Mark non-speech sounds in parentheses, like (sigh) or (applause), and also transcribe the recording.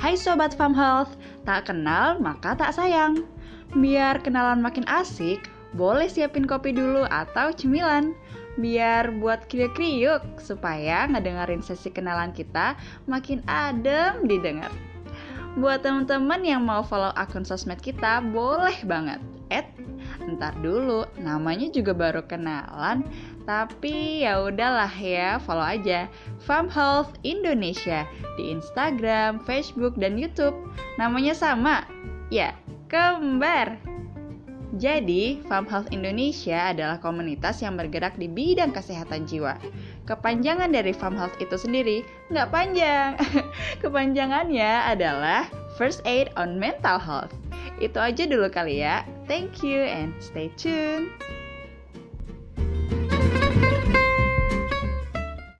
Hai Sobat Farm Health, tak kenal maka tak sayang. Biar kenalan makin asik, boleh siapin kopi dulu atau cemilan. Biar buat kriuk-kriuk, supaya ngedengerin sesi kenalan kita makin adem didengar. Buat teman-teman yang mau follow akun sosmed kita, boleh banget. At Ntar dulu, namanya juga baru kenalan, tapi ya udahlah ya, follow aja Farm Health Indonesia di Instagram, Facebook, dan YouTube. Namanya sama, ya, kembar. Jadi, Farm Health Indonesia adalah komunitas yang bergerak di bidang kesehatan jiwa. Kepanjangan dari Farm Health itu sendiri nggak panjang. (laughs) Kepanjangannya adalah First Aid on Mental Health. Itu aja dulu kali ya. Thank you and stay tuned.